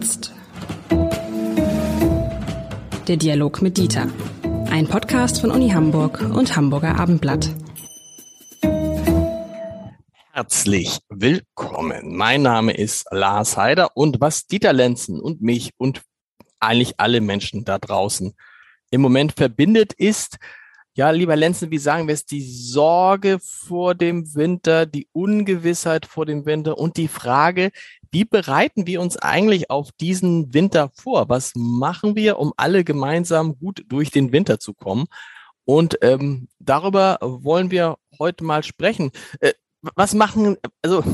jetzt. Der Dialog mit Dieter. Ein Podcast von Uni Hamburg und Hamburger Abendblatt. Herzlich willkommen. Mein Name ist Lars Heider und was Dieter Lenzen und mich und eigentlich alle Menschen da draußen im Moment verbindet, ist, ja, lieber Lenzen, wie sagen wir es, die Sorge vor dem Winter, die Ungewissheit vor dem Winter und die Frage, wie bereiten wir uns eigentlich auf diesen Winter vor? Was machen wir, um alle gemeinsam gut durch den Winter zu kommen? Und ähm, darüber wollen wir heute mal sprechen. Äh, was machen, also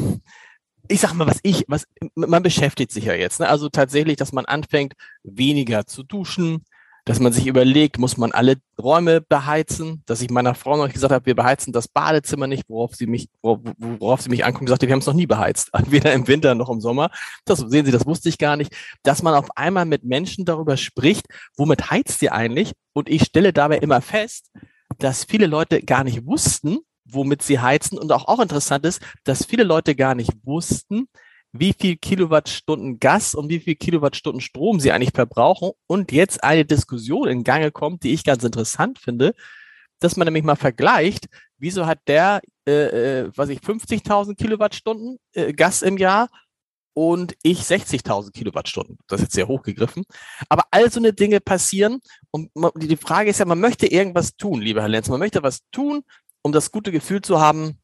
ich sag mal, was ich, was man beschäftigt sich ja jetzt. Ne? Also tatsächlich, dass man anfängt, weniger zu duschen, dass man sich überlegt, muss man alle Räume beheizen, dass ich meiner Frau noch gesagt habe, wir beheizen das Badezimmer nicht, worauf sie mich, worauf sie mich anguckt und sagte, wir haben es noch nie beheizt, weder im Winter noch im Sommer. Das sehen Sie, das wusste ich gar nicht, dass man auf einmal mit Menschen darüber spricht, womit heizt ihr eigentlich? Und ich stelle dabei immer fest, dass viele Leute gar nicht wussten, womit sie heizen und auch, auch interessant ist, dass viele Leute gar nicht wussten, wie viel Kilowattstunden Gas und wie viel Kilowattstunden Strom sie eigentlich verbrauchen. Und jetzt eine Diskussion in Gange kommt, die ich ganz interessant finde, dass man nämlich mal vergleicht, wieso hat der, äh, äh was ich, 50.000 Kilowattstunden äh, Gas im Jahr und ich 60.000 Kilowattstunden. Das ist jetzt sehr hochgegriffen. Aber all so eine Dinge passieren und die Frage ist ja, man möchte irgendwas tun, lieber Herr Lenz. Man möchte was tun, um das gute Gefühl zu haben,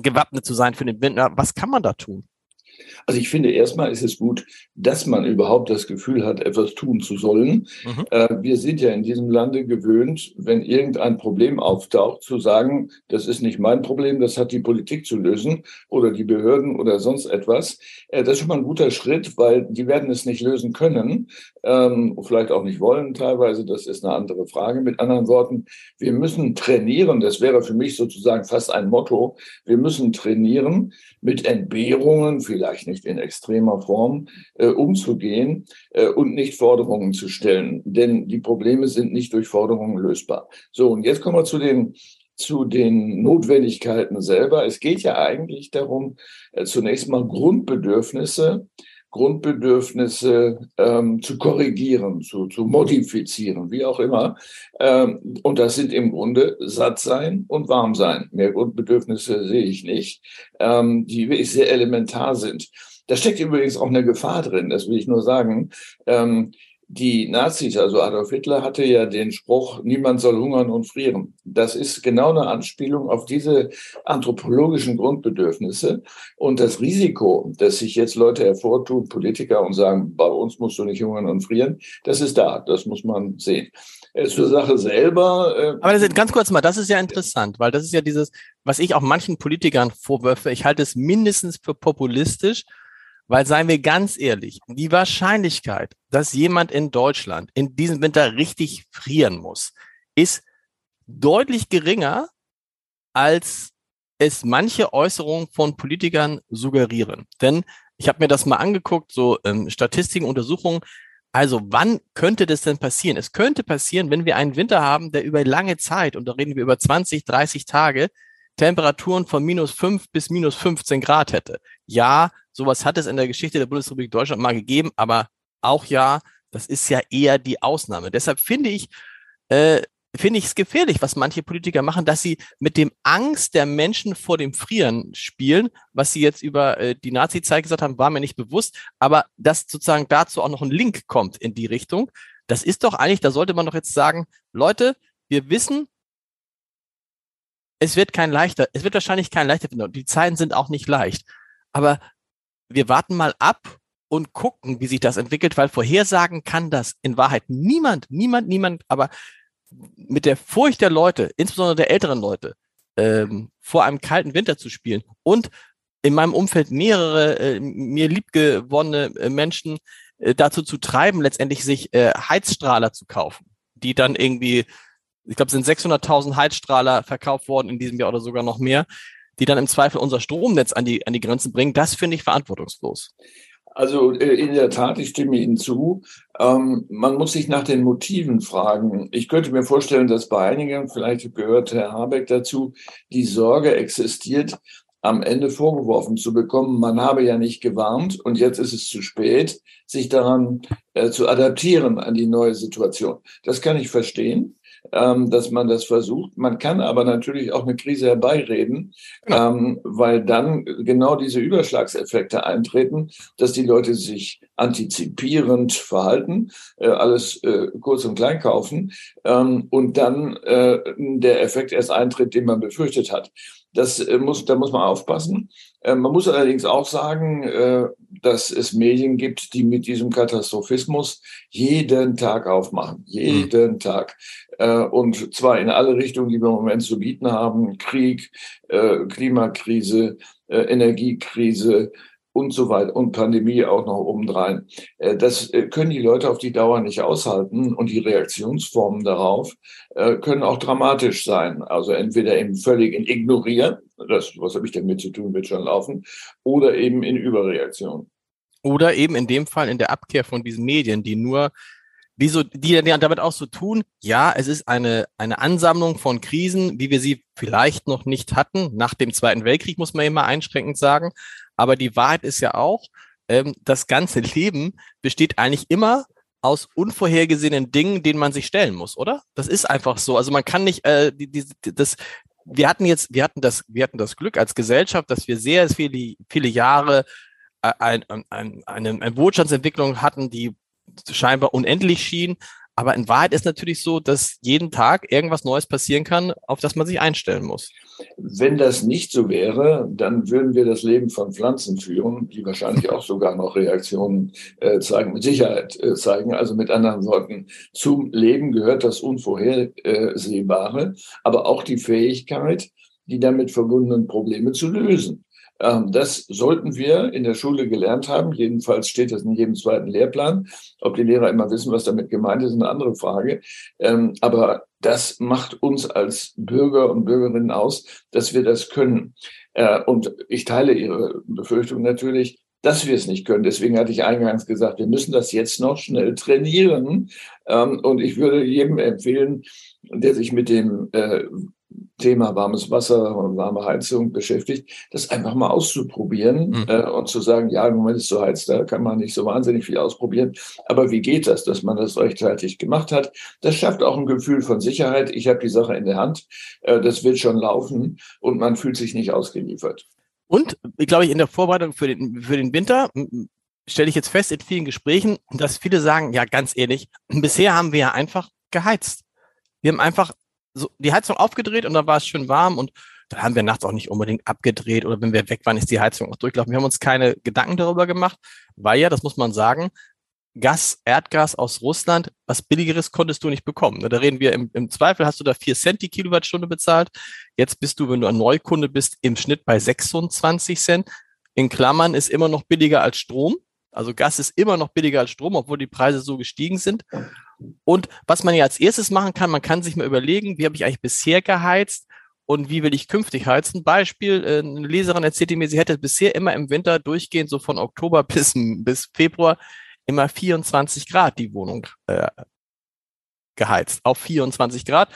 gewappnet zu sein für den Winter. Was kann man da tun? Also ich finde, erstmal ist es gut, dass man überhaupt das Gefühl hat, etwas tun zu sollen. Mhm. Äh, wir sind ja in diesem Lande gewöhnt, wenn irgendein Problem auftaucht, zu sagen, das ist nicht mein Problem, das hat die Politik zu lösen oder die Behörden oder sonst etwas. Äh, das ist schon mal ein guter Schritt, weil die werden es nicht lösen können, ähm, vielleicht auch nicht wollen teilweise. Das ist eine andere Frage. Mit anderen Worten, wir müssen trainieren. Das wäre für mich sozusagen fast ein Motto. Wir müssen trainieren mit Entbehrungen, vielleicht vielleicht nicht in extremer Form, äh, umzugehen äh, und nicht Forderungen zu stellen. Denn die Probleme sind nicht durch Forderungen lösbar. So, und jetzt kommen wir zu den zu den Notwendigkeiten selber. Es geht ja eigentlich darum, äh, zunächst mal Grundbedürfnisse Grundbedürfnisse ähm, zu korrigieren, zu, zu modifizieren, wie auch immer. Ähm, und das sind im Grunde satt sein und warm sein. Mehr Grundbedürfnisse sehe ich nicht, ähm, die wirklich sehr elementar sind. Da steckt übrigens auch eine Gefahr drin, das will ich nur sagen. Ähm, die Nazis, also Adolf Hitler, hatte ja den Spruch, niemand soll hungern und frieren. Das ist genau eine Anspielung auf diese anthropologischen Grundbedürfnisse und das Risiko, dass sich jetzt Leute hervortun, Politiker und sagen, bei uns musst du nicht hungern und frieren, das ist da, das muss man sehen. Zur Sache selber. Äh Aber das ist, ganz kurz mal, das ist ja interessant, weil das ist ja dieses, was ich auch manchen Politikern vorwürfe, ich halte es mindestens für populistisch, weil seien wir ganz ehrlich, die Wahrscheinlichkeit, dass jemand in Deutschland in diesem Winter richtig frieren muss, ist deutlich geringer, als es manche Äußerungen von Politikern suggerieren. Denn ich habe mir das mal angeguckt, so ähm, Statistiken, Untersuchungen. Also wann könnte das denn passieren? Es könnte passieren, wenn wir einen Winter haben, der über lange Zeit, und da reden wir über 20, 30 Tage, Temperaturen von minus 5 bis minus 15 Grad hätte. Ja, sowas hat es in der Geschichte der Bundesrepublik Deutschland mal gegeben, aber auch ja, das ist ja eher die Ausnahme. Deshalb finde ich, äh, finde ich es gefährlich, was manche Politiker machen, dass sie mit dem Angst der Menschen vor dem Frieren spielen, was sie jetzt über äh, die Nazi-Zeit gesagt haben, war mir nicht bewusst, aber dass sozusagen dazu auch noch ein Link kommt in die Richtung. Das ist doch eigentlich, da sollte man doch jetzt sagen, Leute, wir wissen, es wird kein leichter, es wird wahrscheinlich kein leichter finden. Die Zeiten sind auch nicht leicht. Aber wir warten mal ab und gucken, wie sich das entwickelt, weil vorhersagen kann das in Wahrheit niemand, niemand, niemand, aber mit der Furcht der Leute, insbesondere der älteren Leute, ähm, vor einem kalten Winter zu spielen und in meinem Umfeld mehrere äh, mir liebgewonnene äh, Menschen äh, dazu zu treiben, letztendlich sich äh, Heizstrahler zu kaufen, die dann irgendwie ich glaube, es sind 600.000 Heizstrahler verkauft worden in diesem Jahr oder sogar noch mehr, die dann im Zweifel unser Stromnetz an die, an die Grenzen bringen. Das finde ich verantwortungslos. Also äh, in der Tat, ich stimme Ihnen zu. Ähm, man muss sich nach den Motiven fragen. Ich könnte mir vorstellen, dass bei einigen, vielleicht gehört Herr Habeck dazu, die Sorge existiert, am Ende vorgeworfen zu bekommen, man habe ja nicht gewarnt und jetzt ist es zu spät, sich daran äh, zu adaptieren an die neue Situation. Das kann ich verstehen ähm, dass man das versucht. Man kann aber natürlich auch eine Krise herbeireden, genau. ähm, weil dann genau diese Überschlagseffekte eintreten, dass die Leute sich antizipierend verhalten, äh, alles äh, kurz und klein kaufen ähm, und dann äh, der Effekt erst eintritt, den man befürchtet hat. Das äh, muss, da muss man aufpassen. Äh, man muss allerdings auch sagen, äh, dass es Medien gibt, die mit diesem Katastrophismus jeden Tag aufmachen. Jeden mhm. Tag. Und zwar in alle Richtungen, die wir im Moment zu bieten haben. Krieg, Klimakrise, Energiekrise, und so weiter und Pandemie auch noch obendrein. Äh, das äh, können die Leute auf die Dauer nicht aushalten und die Reaktionsformen darauf äh, können auch dramatisch sein. Also entweder eben völlig in Ignorieren, das, was habe ich damit zu tun, wird schon laufen, oder eben in Überreaktion. Oder eben in dem Fall in der Abkehr von diesen Medien, die nur die, so, die damit auch so tun, ja, es ist eine, eine Ansammlung von Krisen, wie wir sie vielleicht noch nicht hatten. Nach dem Zweiten Weltkrieg muss man immer einschränkend sagen. Aber die Wahrheit ist ja auch, ähm, das ganze Leben besteht eigentlich immer aus unvorhergesehenen Dingen, denen man sich stellen muss, oder? Das ist einfach so. Also man kann nicht, äh, die, die, das, wir hatten jetzt, wir hatten das, wir hatten das Glück als Gesellschaft, dass wir sehr viele, viele Jahre äh, ein, ein, eine, eine Wohlstandsentwicklung hatten, die scheinbar unendlich schien. Aber in Wahrheit ist natürlich so, dass jeden Tag irgendwas Neues passieren kann, auf das man sich einstellen muss. Wenn das nicht so wäre, dann würden wir das Leben von Pflanzen führen, die wahrscheinlich auch sogar noch Reaktionen äh, zeigen, mit Sicherheit äh, zeigen. Also mit anderen Worten, zum Leben gehört das Unvorhersehbare, aber auch die Fähigkeit, die damit verbundenen Probleme zu lösen. Ähm, das sollten wir in der Schule gelernt haben. Jedenfalls steht das in jedem zweiten Lehrplan. Ob die Lehrer immer wissen, was damit gemeint ist, ist eine andere Frage. Ähm, aber das macht uns als Bürger und Bürgerinnen aus, dass wir das können. Äh, und ich teile Ihre Befürchtung natürlich, dass wir es nicht können. Deswegen hatte ich eingangs gesagt, wir müssen das jetzt noch schnell trainieren. Ähm, und ich würde jedem empfehlen, der sich mit dem äh, Thema warmes Wasser und warme Heizung beschäftigt, das einfach mal auszuprobieren mhm. äh, und zu sagen, ja, im Moment ist es so heiß, da kann man nicht so wahnsinnig viel ausprobieren. Aber wie geht das, dass man das rechtzeitig gemacht hat? Das schafft auch ein Gefühl von Sicherheit. Ich habe die Sache in der Hand, äh, das wird schon laufen und man fühlt sich nicht ausgeliefert. Und, glaube ich, in der Vorbereitung für den, für den Winter stelle ich jetzt fest in vielen Gesprächen, dass viele sagen, ja, ganz ehrlich, bisher haben wir ja einfach geheizt. Wir haben einfach so die Heizung aufgedreht und dann war es schön warm und da haben wir nachts auch nicht unbedingt abgedreht oder wenn wir weg waren, ist die Heizung auch durchgelaufen. Wir haben uns keine Gedanken darüber gemacht, weil ja, das muss man sagen, Gas, Erdgas aus Russland, was billigeres konntest du nicht bekommen. Da reden wir im, im Zweifel, hast du da vier Cent die Kilowattstunde bezahlt. Jetzt bist du, wenn du ein Neukunde bist, im Schnitt bei 26 Cent. In Klammern ist immer noch billiger als Strom. Also Gas ist immer noch billiger als Strom, obwohl die Preise so gestiegen sind. Und was man ja als erstes machen kann, man kann sich mal überlegen, wie habe ich eigentlich bisher geheizt und wie will ich künftig heizen. Beispiel, äh, eine Leserin erzählte mir, sie hätte bisher immer im Winter durchgehend, so von Oktober bis, bis Februar, immer 24 Grad die Wohnung äh, geheizt. Auf 24 Grad,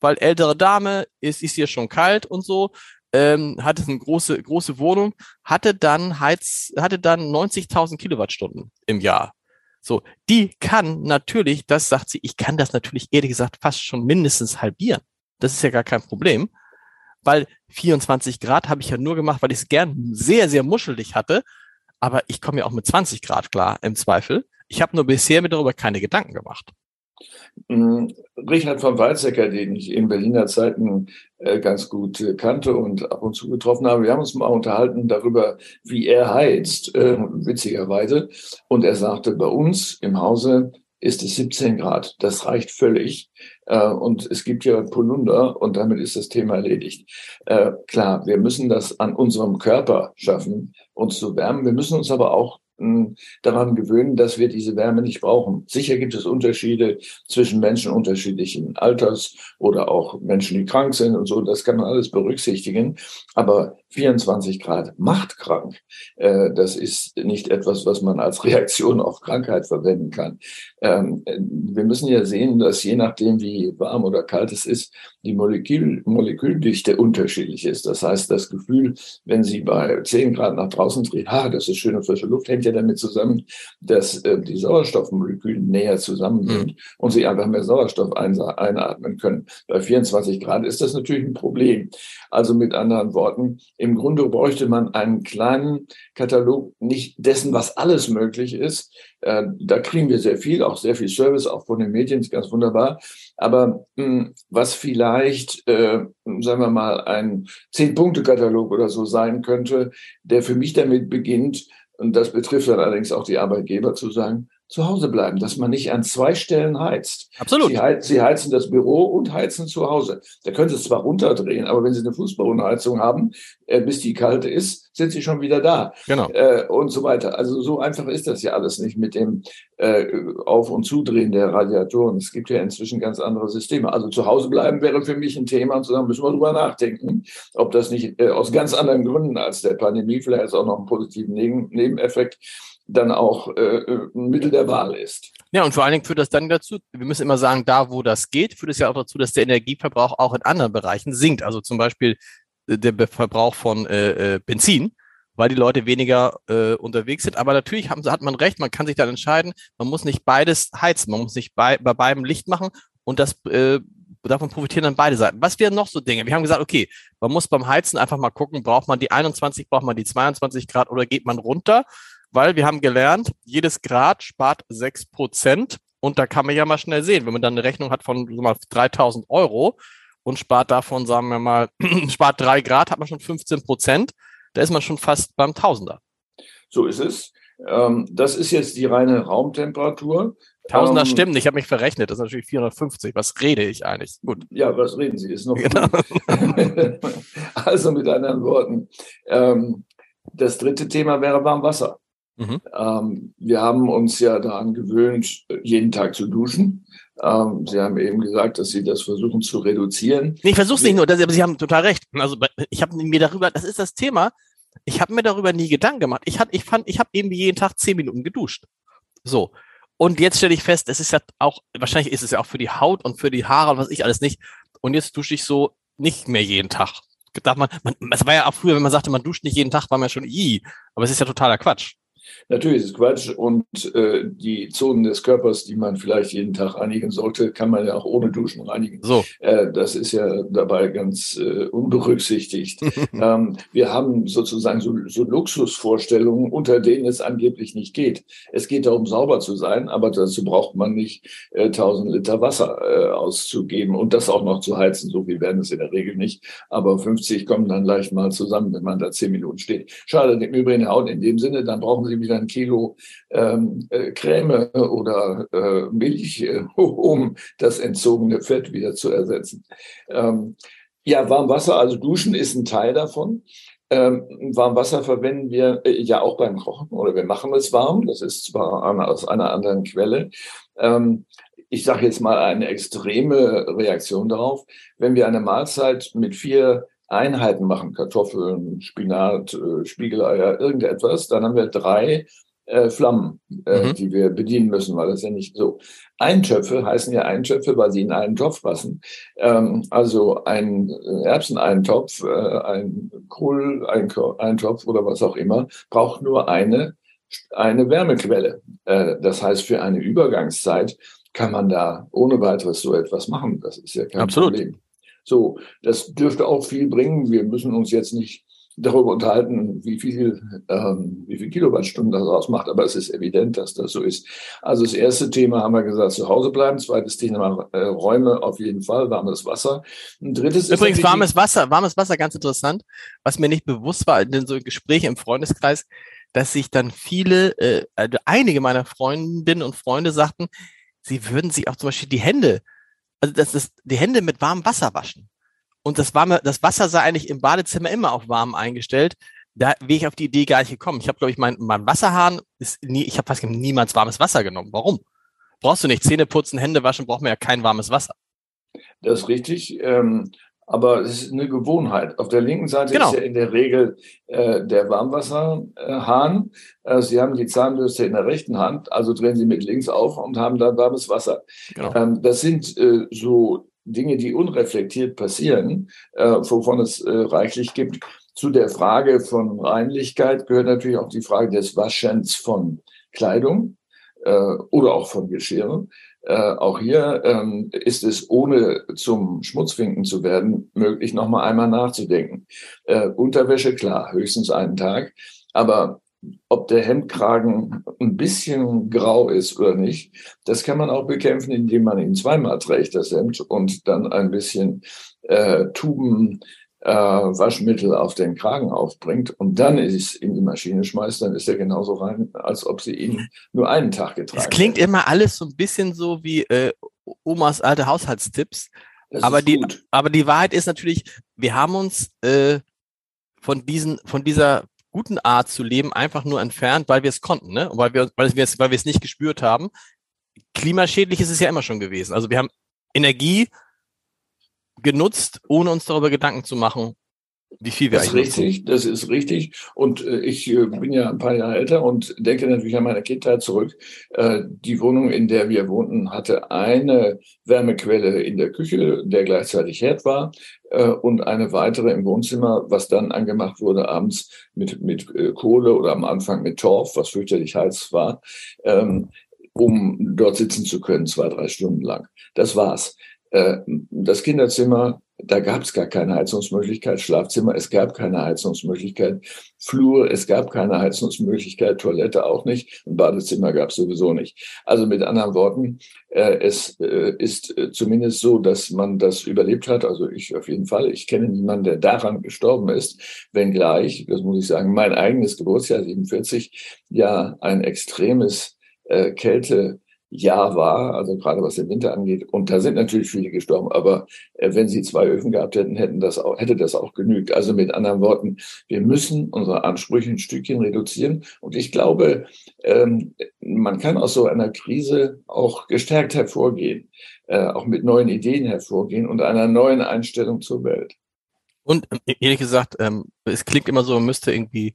weil ältere Dame ist, ist hier schon kalt und so. Ähm, hatte eine große, große Wohnung, hatte dann Heiz, hatte dann 90.000 Kilowattstunden im Jahr. So, die kann natürlich, das sagt sie, ich kann das natürlich ehrlich gesagt fast schon mindestens halbieren. Das ist ja gar kein Problem, weil 24 Grad habe ich ja nur gemacht, weil ich es gern sehr, sehr muschelig hatte. Aber ich komme ja auch mit 20 Grad klar im Zweifel. Ich habe nur bisher mir darüber keine Gedanken gemacht. Mm, Richard von Weizsäcker, den ich in Berliner Zeiten äh, ganz gut äh, kannte und ab und zu getroffen habe, wir haben uns mal unterhalten darüber, wie er heizt, äh, witzigerweise. Und er sagte, bei uns im Hause ist es 17 Grad. Das reicht völlig. Und es gibt ja Polunder und damit ist das Thema erledigt. Klar, wir müssen das an unserem Körper schaffen, uns zu wärmen. Wir müssen uns aber auch daran gewöhnen, dass wir diese Wärme nicht brauchen. Sicher gibt es Unterschiede zwischen Menschen unterschiedlichen Alters oder auch Menschen, die krank sind und so. Das kann man alles berücksichtigen. Aber 24 Grad macht krank. Äh, das ist nicht etwas, was man als Reaktion auf Krankheit verwenden kann. Ähm, wir müssen ja sehen, dass je nachdem, wie warm oder kalt es ist, die Molekül Moleküldichte unterschiedlich ist. Das heißt, das Gefühl, wenn Sie bei 10 Grad nach draußen drehen, ha, das ist schöne frische Luft, hängt ja damit zusammen, dass äh, die Sauerstoffmoleküle näher zusammen sind mhm. und Sie einfach mehr Sauerstoff einatmen können. Bei 24 Grad ist das natürlich ein Problem. Also mit anderen Worten, im Grunde bräuchte man einen kleinen Katalog nicht dessen, was alles möglich ist. Äh, da kriegen wir sehr viel, auch sehr viel Service, auch von den Medien, ist ganz wunderbar. Aber mh, hm, was vielleicht, äh, sagen wir mal, ein Zehn-Punkte-Katalog oder so sein könnte, der für mich damit beginnt, und das betrifft dann allerdings auch die Arbeitgeber zu sagen, zu Hause bleiben, dass man nicht an zwei Stellen heizt. Absolut. Sie, heiz, Sie heizen das Büro und heizen zu Hause. Da können Sie es zwar runterdrehen, aber wenn Sie eine Fußbodenheizung haben, äh, bis die kalt ist, sind Sie schon wieder da. Genau. Äh, und so weiter. Also so einfach ist das ja alles nicht mit dem äh, Auf- und Zudrehen der Radiatoren. Es gibt ja inzwischen ganz andere Systeme. Also zu Hause bleiben wäre für mich ein Thema und zusammen müssen wir drüber nachdenken, ob das nicht äh, aus ganz anderen Gründen als der Pandemie, vielleicht ist auch noch einen positiven Neben Nebeneffekt, dann auch äh, äh, ein Mittel der Wahl ist. Ja, und vor allen Dingen führt das dann dazu, wir müssen immer sagen, da wo das geht, führt es ja auch dazu, dass der Energieverbrauch auch in anderen Bereichen sinkt. Also zum Beispiel äh, der Verbrauch von äh, äh, Benzin, weil die Leute weniger äh, unterwegs sind. Aber natürlich haben, hat man recht, man kann sich dann entscheiden, man muss nicht beides heizen, man muss nicht bei, bei beidem Licht machen und das äh, davon profitieren dann beide Seiten. Was wären noch so Dinge? Wir haben gesagt, okay, man muss beim Heizen einfach mal gucken, braucht man die 21, braucht man die 22 Grad oder geht man runter? Weil wir haben gelernt, jedes Grad spart sechs Prozent. Und da kann man ja mal schnell sehen, wenn man dann eine Rechnung hat von mal, 3000 Euro und spart davon, sagen wir mal, spart drei Grad, hat man schon 15 Prozent. Da ist man schon fast beim Tausender. So ist es. Ähm, das ist jetzt die reine Raumtemperatur. Tausender ähm, stimmt, ich habe mich verrechnet, das ist natürlich 450. Was rede ich eigentlich? Gut. Ja, was reden Sie? Ist noch genau. also mit anderen Worten, ähm, das dritte Thema wäre Warmwasser. Mhm. Ähm, wir haben uns ja daran gewöhnt, jeden Tag zu duschen. Ähm, Sie haben eben gesagt, dass Sie das versuchen zu reduzieren. Nee, ich versuche es nicht nur, das, aber Sie haben total recht. Also ich habe mir darüber, das ist das Thema, ich habe mir darüber nie Gedanken gemacht. Ich, hat, ich fand, ich habe eben jeden Tag zehn Minuten geduscht. So. Und jetzt stelle ich fest, es ist ja auch, wahrscheinlich ist es ja auch für die Haut und für die Haare und was ich alles nicht. Und jetzt dusche ich so nicht mehr jeden Tag. Darf man, man, es war ja auch früher, wenn man sagte, man duscht nicht jeden Tag, war man ja schon i. Aber es ist ja totaler Quatsch. Natürlich ist es Quatsch und äh, die Zonen des Körpers, die man vielleicht jeden Tag reinigen sollte, kann man ja auch ohne Duschen reinigen. So. Äh, das ist ja dabei ganz äh, unberücksichtigt. ähm, wir haben sozusagen so, so Luxusvorstellungen, unter denen es angeblich nicht geht. Es geht darum, sauber zu sein, aber dazu braucht man nicht äh, 1000 Liter Wasser äh, auszugeben und das auch noch zu heizen. So viel werden es in der Regel nicht. Aber 50 kommen dann leicht mal zusammen, wenn man da 10 Minuten steht. Schade im Übrigen auch in dem Sinne, dann brauchen Sie wieder ein Kilo ähm, äh, Creme oder äh, Milch, äh, um das entzogene Fett wieder zu ersetzen. Ähm, ja, Warmwasser, also Duschen ist ein Teil davon. Ähm, Warmwasser verwenden wir äh, ja auch beim Kochen oder wir machen es warm. Das ist zwar eine, aus einer anderen Quelle. Ähm, ich sage jetzt mal eine extreme Reaktion darauf. Wenn wir eine Mahlzeit mit vier Einheiten machen, Kartoffeln, Spinat, äh, Spiegeleier, irgendetwas, dann haben wir drei äh, Flammen, äh, mhm. die wir bedienen müssen, weil das ja nicht so. Eintöpfe heißen ja Eintöpfe, weil sie in einen Topf passen. Ähm, also ein Erbseneintopf, äh, ein Kohl-Eintopf oder was auch immer, braucht nur eine, eine Wärmequelle. Äh, das heißt, für eine Übergangszeit kann man da ohne weiteres so etwas machen. Das ist ja kein Absolut. Problem. So, das dürfte auch viel bringen. Wir müssen uns jetzt nicht darüber unterhalten, wie viel, ähm, wie viel Kilowattstunden das ausmacht, aber es ist evident, dass das so ist. Also das erste Thema haben wir gesagt, zu Hause bleiben. Zweites Thema, äh, Räume auf jeden Fall, warmes Wasser. Ein drittes Übrigens ist warmes Wasser, warmes Wasser, ganz interessant, was mir nicht bewusst war in so Gesprächen im Freundeskreis, dass sich dann viele, äh, also einige meiner Freundinnen und Freunde sagten, sie würden sich auch zum Beispiel die Hände also das ist die Hände mit warmem Wasser waschen. Und das warme, das Wasser sei eigentlich im Badezimmer immer auf warm eingestellt. Da wäre ich auf die Idee gar nicht gekommen. Ich habe, glaube ich, mein, mein Wasserhahn ist nie, ich habe fast niemals warmes Wasser genommen. Warum? Brauchst du nicht Zähne putzen, Hände waschen, braucht man ja kein warmes Wasser. Das ist richtig. Ähm, aber es ist eine Gewohnheit. Auf der linken Seite genau. ist ja in der Regel äh, der Warmwasserhahn. Äh, Sie haben die Zahnbürste in der rechten Hand, also drehen Sie mit links auf und haben dann warmes Wasser. Genau. Ähm, das sind äh, so Dinge, die unreflektiert passieren, äh, wovon es äh, reichlich gibt. Zu der Frage von Reinlichkeit gehört natürlich auch die Frage des Waschens von Kleidung äh, oder auch von Geschirren. Äh, auch hier ähm, ist es, ohne zum Schmutzfinken zu werden, möglich, nochmal einmal nachzudenken. Äh, Unterwäsche, klar, höchstens einen Tag. Aber ob der Hemdkragen ein bisschen grau ist oder nicht, das kann man auch bekämpfen, indem man ihn zweimal trägt, das Hemd, und dann ein bisschen äh, Tuben äh, Waschmittel auf den Kragen aufbringt und dann ist in die Maschine schmeißt, dann ist er genauso rein, als ob sie ihn nur einen Tag getragen Es klingt hätte. immer alles so ein bisschen so wie äh, Omas alte Haushaltstipps. aber die, aber die Wahrheit ist natürlich, wir haben uns äh, von diesen, von dieser guten Art zu leben einfach nur entfernt, weil wir es konnten, ne? weil wir, weil wir es, weil wir es nicht gespürt haben. Klimaschädlich ist es ja immer schon gewesen. Also wir haben Energie genutzt, ohne uns darüber Gedanken zu machen, wie viel wir das ist richtig, das ist richtig. Und äh, ich äh, bin ja ein paar Jahre älter und denke natürlich an meine Kindheit zurück. Äh, die Wohnung, in der wir wohnten, hatte eine Wärmequelle in der Küche, der gleichzeitig Herd war, äh, und eine weitere im Wohnzimmer, was dann angemacht wurde abends mit, mit äh, Kohle oder am Anfang mit Torf, was fürchterlich heiß war, ähm, um dort sitzen zu können, zwei, drei Stunden lang. Das war's. Äh, das Kinderzimmer, da gab es gar keine Heizungsmöglichkeit, Schlafzimmer, es gab keine Heizungsmöglichkeit, Flur, es gab keine Heizungsmöglichkeit, Toilette auch nicht, ein Badezimmer gab es sowieso nicht. Also mit anderen Worten, äh, es äh, ist zumindest so, dass man das überlebt hat, also ich auf jeden Fall, ich kenne niemanden, der daran gestorben ist, wenngleich, das muss ich sagen, mein eigenes Geburtsjahr 47 ja ein extremes Kälte Jahr war, also gerade was den Winter angeht. Und da sind natürlich viele gestorben, aber äh, wenn sie zwei Öfen gehabt hätten, hätten das auch, hätte das auch genügt. Also mit anderen Worten, wir müssen unsere Ansprüche ein Stückchen reduzieren. Und ich glaube, ähm, man kann aus so einer Krise auch gestärkt hervorgehen, äh, auch mit neuen Ideen hervorgehen und einer neuen Einstellung zur Welt. Und äh, ehrlich gesagt, ähm, es klingt immer so, man müsste irgendwie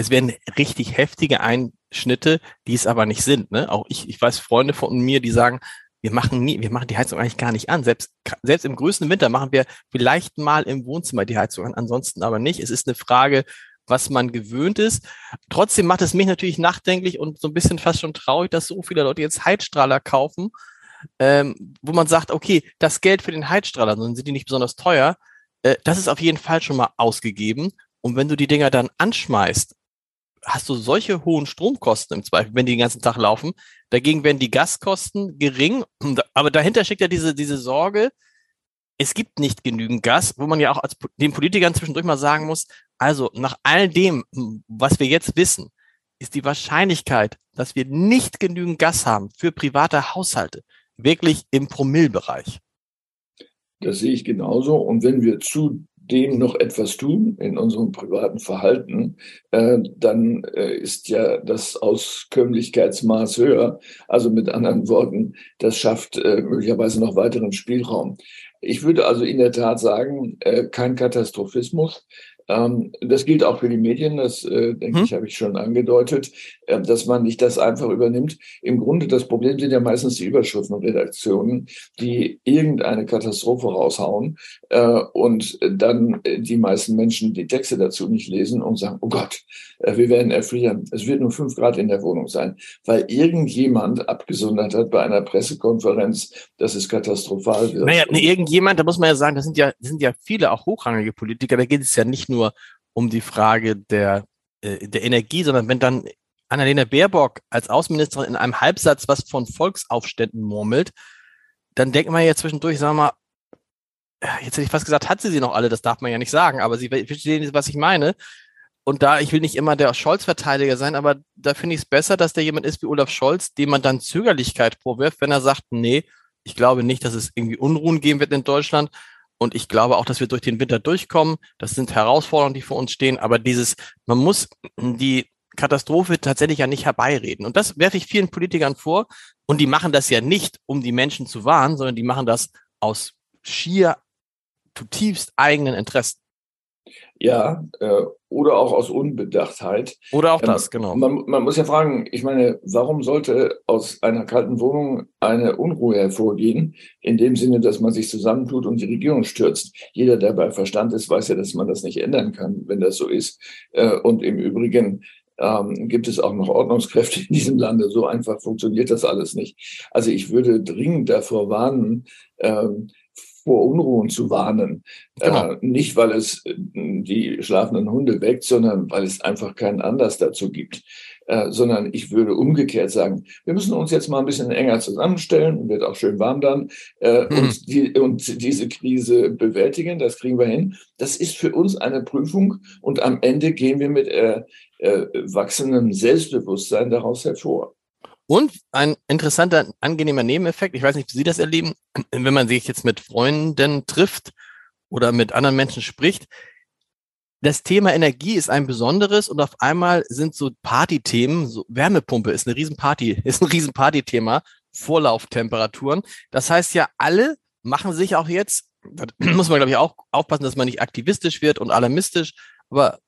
es werden richtig heftige Einschnitte, die es aber nicht sind. Ne? Auch ich, ich weiß Freunde von mir, die sagen, wir machen nie, wir machen die Heizung eigentlich gar nicht an. Selbst, selbst im größten Winter machen wir vielleicht mal im Wohnzimmer die Heizung an, ansonsten aber nicht. Es ist eine Frage, was man gewöhnt ist. Trotzdem macht es mich natürlich nachdenklich und so ein bisschen fast schon traurig, dass so viele Leute jetzt Heizstrahler kaufen, ähm, wo man sagt, okay, das Geld für den Heizstrahler, dann sind die nicht besonders teuer. Äh, das ist auf jeden Fall schon mal ausgegeben. Und wenn du die Dinger dann anschmeißt hast du solche hohen Stromkosten im Zweifel, wenn die den ganzen Tag laufen. Dagegen werden die Gaskosten gering. Aber dahinter steckt ja diese, diese Sorge, es gibt nicht genügend Gas, wo man ja auch als den Politikern zwischendurch mal sagen muss, also nach all dem, was wir jetzt wissen, ist die Wahrscheinlichkeit, dass wir nicht genügend Gas haben für private Haushalte, wirklich im Promillbereich. Das sehe ich genauso. Und wenn wir zu dem noch etwas tun in unserem privaten Verhalten, äh, dann äh, ist ja das Auskömmlichkeitsmaß höher. Also mit anderen Worten, das schafft äh, möglicherweise noch weiteren Spielraum. Ich würde also in der Tat sagen, äh, kein Katastrophismus, das gilt auch für die Medien, das äh, denke hm. ich, habe ich schon angedeutet, äh, dass man nicht das einfach übernimmt. Im Grunde das Problem sind ja meistens die Überschriftenredaktionen, die irgendeine Katastrophe raushauen äh, und dann die meisten Menschen die Texte dazu nicht lesen und sagen, oh Gott, wir werden erfrieren. Es wird nur fünf Grad in der Wohnung sein, weil irgendjemand abgesondert hat bei einer Pressekonferenz, dass es katastrophal wird. Naja, irgendjemand, da muss man ja sagen, das sind ja, das sind ja viele auch hochrangige Politiker, da geht es ja nicht nur nur um die Frage der, äh, der Energie, sondern wenn dann Annalena Baerbock als Außenministerin in einem Halbsatz was von Volksaufständen murmelt, dann denkt man ja zwischendurch, sagen wir mal, äh, jetzt hätte ich fast gesagt, hat sie sie noch alle, das darf man ja nicht sagen, aber Sie verstehen, was ich meine. Und da, ich will nicht immer der Scholz-Verteidiger sein, aber da finde ich es besser, dass der jemand ist wie Olaf Scholz, dem man dann Zögerlichkeit vorwirft, wenn er sagt, nee, ich glaube nicht, dass es irgendwie Unruhen geben wird in Deutschland, und ich glaube auch, dass wir durch den Winter durchkommen. Das sind Herausforderungen, die vor uns stehen. Aber dieses, man muss die Katastrophe tatsächlich ja nicht herbeireden. Und das werfe ich vielen Politikern vor. Und die machen das ja nicht, um die Menschen zu warnen, sondern die machen das aus schier zutiefst eigenen Interessen. Ja, äh, oder auch aus Unbedachtheit. Oder auch ähm, das, genau. Man, man, muss ja fragen, ich meine, warum sollte aus einer kalten Wohnung eine Unruhe hervorgehen, in dem Sinne, dass man sich zusammentut und die Regierung stürzt? Jeder, der bei Verstand ist, weiß ja, dass man das nicht ändern kann, wenn das so ist. Äh, und im Übrigen ähm, gibt es auch noch Ordnungskräfte in diesem Lande. So einfach funktioniert das alles nicht. Also ich würde dringend davor warnen, ähm, vor Unruhen zu warnen. Genau. Äh, nicht, weil es äh, die schlafenden Hunde weckt, sondern weil es einfach keinen Anlass dazu gibt. Äh, sondern ich würde umgekehrt sagen, wir müssen uns jetzt mal ein bisschen enger zusammenstellen, wird auch schön warm dann, äh, hm. und, die, und diese Krise bewältigen, das kriegen wir hin. Das ist für uns eine Prüfung und am Ende gehen wir mit äh, äh, wachsendem Selbstbewusstsein daraus hervor. Und ein interessanter, angenehmer Nebeneffekt, ich weiß nicht, wie Sie das erleben, wenn man sich jetzt mit Freunden trifft oder mit anderen Menschen spricht, das Thema Energie ist ein besonderes und auf einmal sind so Partythemen, so Wärmepumpe ist eine Riesenparty, ist ein Riesenpartythema, Vorlauftemperaturen. Das heißt ja, alle machen sich auch jetzt, da muss man glaube ich auch aufpassen, dass man nicht aktivistisch wird und alarmistisch, aber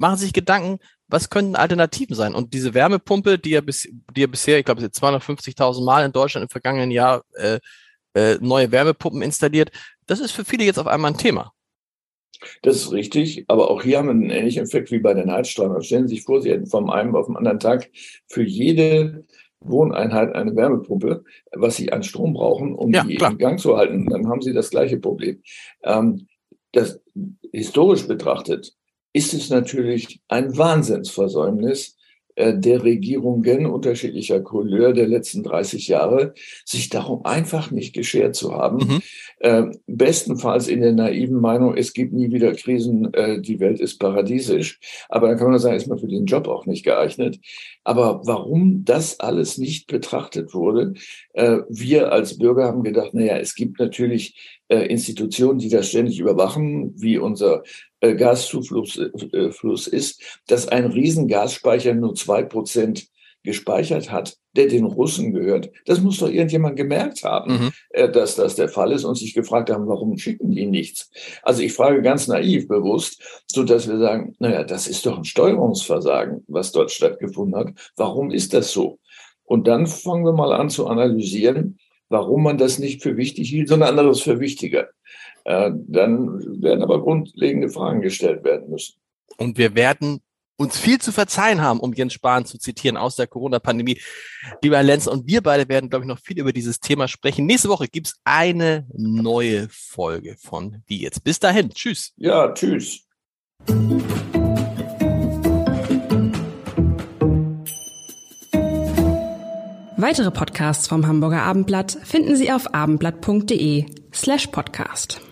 machen sich Gedanken, was könnten Alternativen sein? Und diese Wärmepumpe, die ja, bis, die ja bisher, ich glaube, 250.000 Mal in Deutschland im vergangenen Jahr äh, äh, neue Wärmepumpen installiert, das ist für viele jetzt auf einmal ein Thema. Das ist richtig, aber auch hier haben wir einen ähnlichen Effekt wie bei den Heizstrahlen. Stellen Sie sich vor, Sie hätten vom einen auf den anderen Tag für jede Wohneinheit eine Wärmepumpe, was Sie an Strom brauchen, um ja, die klar. in Gang zu halten. Dann haben Sie das gleiche Problem. Ähm, das historisch betrachtet ist es natürlich ein Wahnsinnsversäumnis äh, der Regierungen unterschiedlicher Couleur der letzten 30 Jahre, sich darum einfach nicht geschert zu haben. Mhm. Äh, bestenfalls in der naiven Meinung, es gibt nie wieder Krisen, äh, die Welt ist paradiesisch. Aber dann kann man sagen, ist man für den Job auch nicht geeignet. Aber warum das alles nicht betrachtet wurde, äh, wir als Bürger haben gedacht, naja, es gibt natürlich äh, Institutionen, die das ständig überwachen, wie unser äh, Gaszufluss äh, ist, dass ein Riesengasspeicher nur zwei Prozent gespeichert hat, der den Russen gehört. Das muss doch irgendjemand gemerkt haben, mhm. Äh, dass das der Fall ist und sich gefragt haben, warum schicken die nichts? Also ich frage ganz naiv bewusst, so dass wir sagen, naja, das ist doch ein Steuerungsversagen, was dort stattgefunden hat. Warum ist das so? Und dann fangen wir mal an zu analysieren, warum man das nicht für wichtig hielt, sondern anderes für wichtiger. Äh, dann werden aber grundlegende Fragen gestellt werden müssen. Und wir werden uns viel zu verzeihen haben, um Jens Spahn zu zitieren aus der Corona-Pandemie. Lieber Herr Lenz, und wir beide werden, glaube ich, noch viel über dieses Thema sprechen. Nächste Woche gibt es eine neue Folge von Wie jetzt. Bis dahin. Tschüss. Ja, tschüss. Weitere Podcasts vom Hamburger Abendblatt finden Sie auf abendblatt.de slash podcast.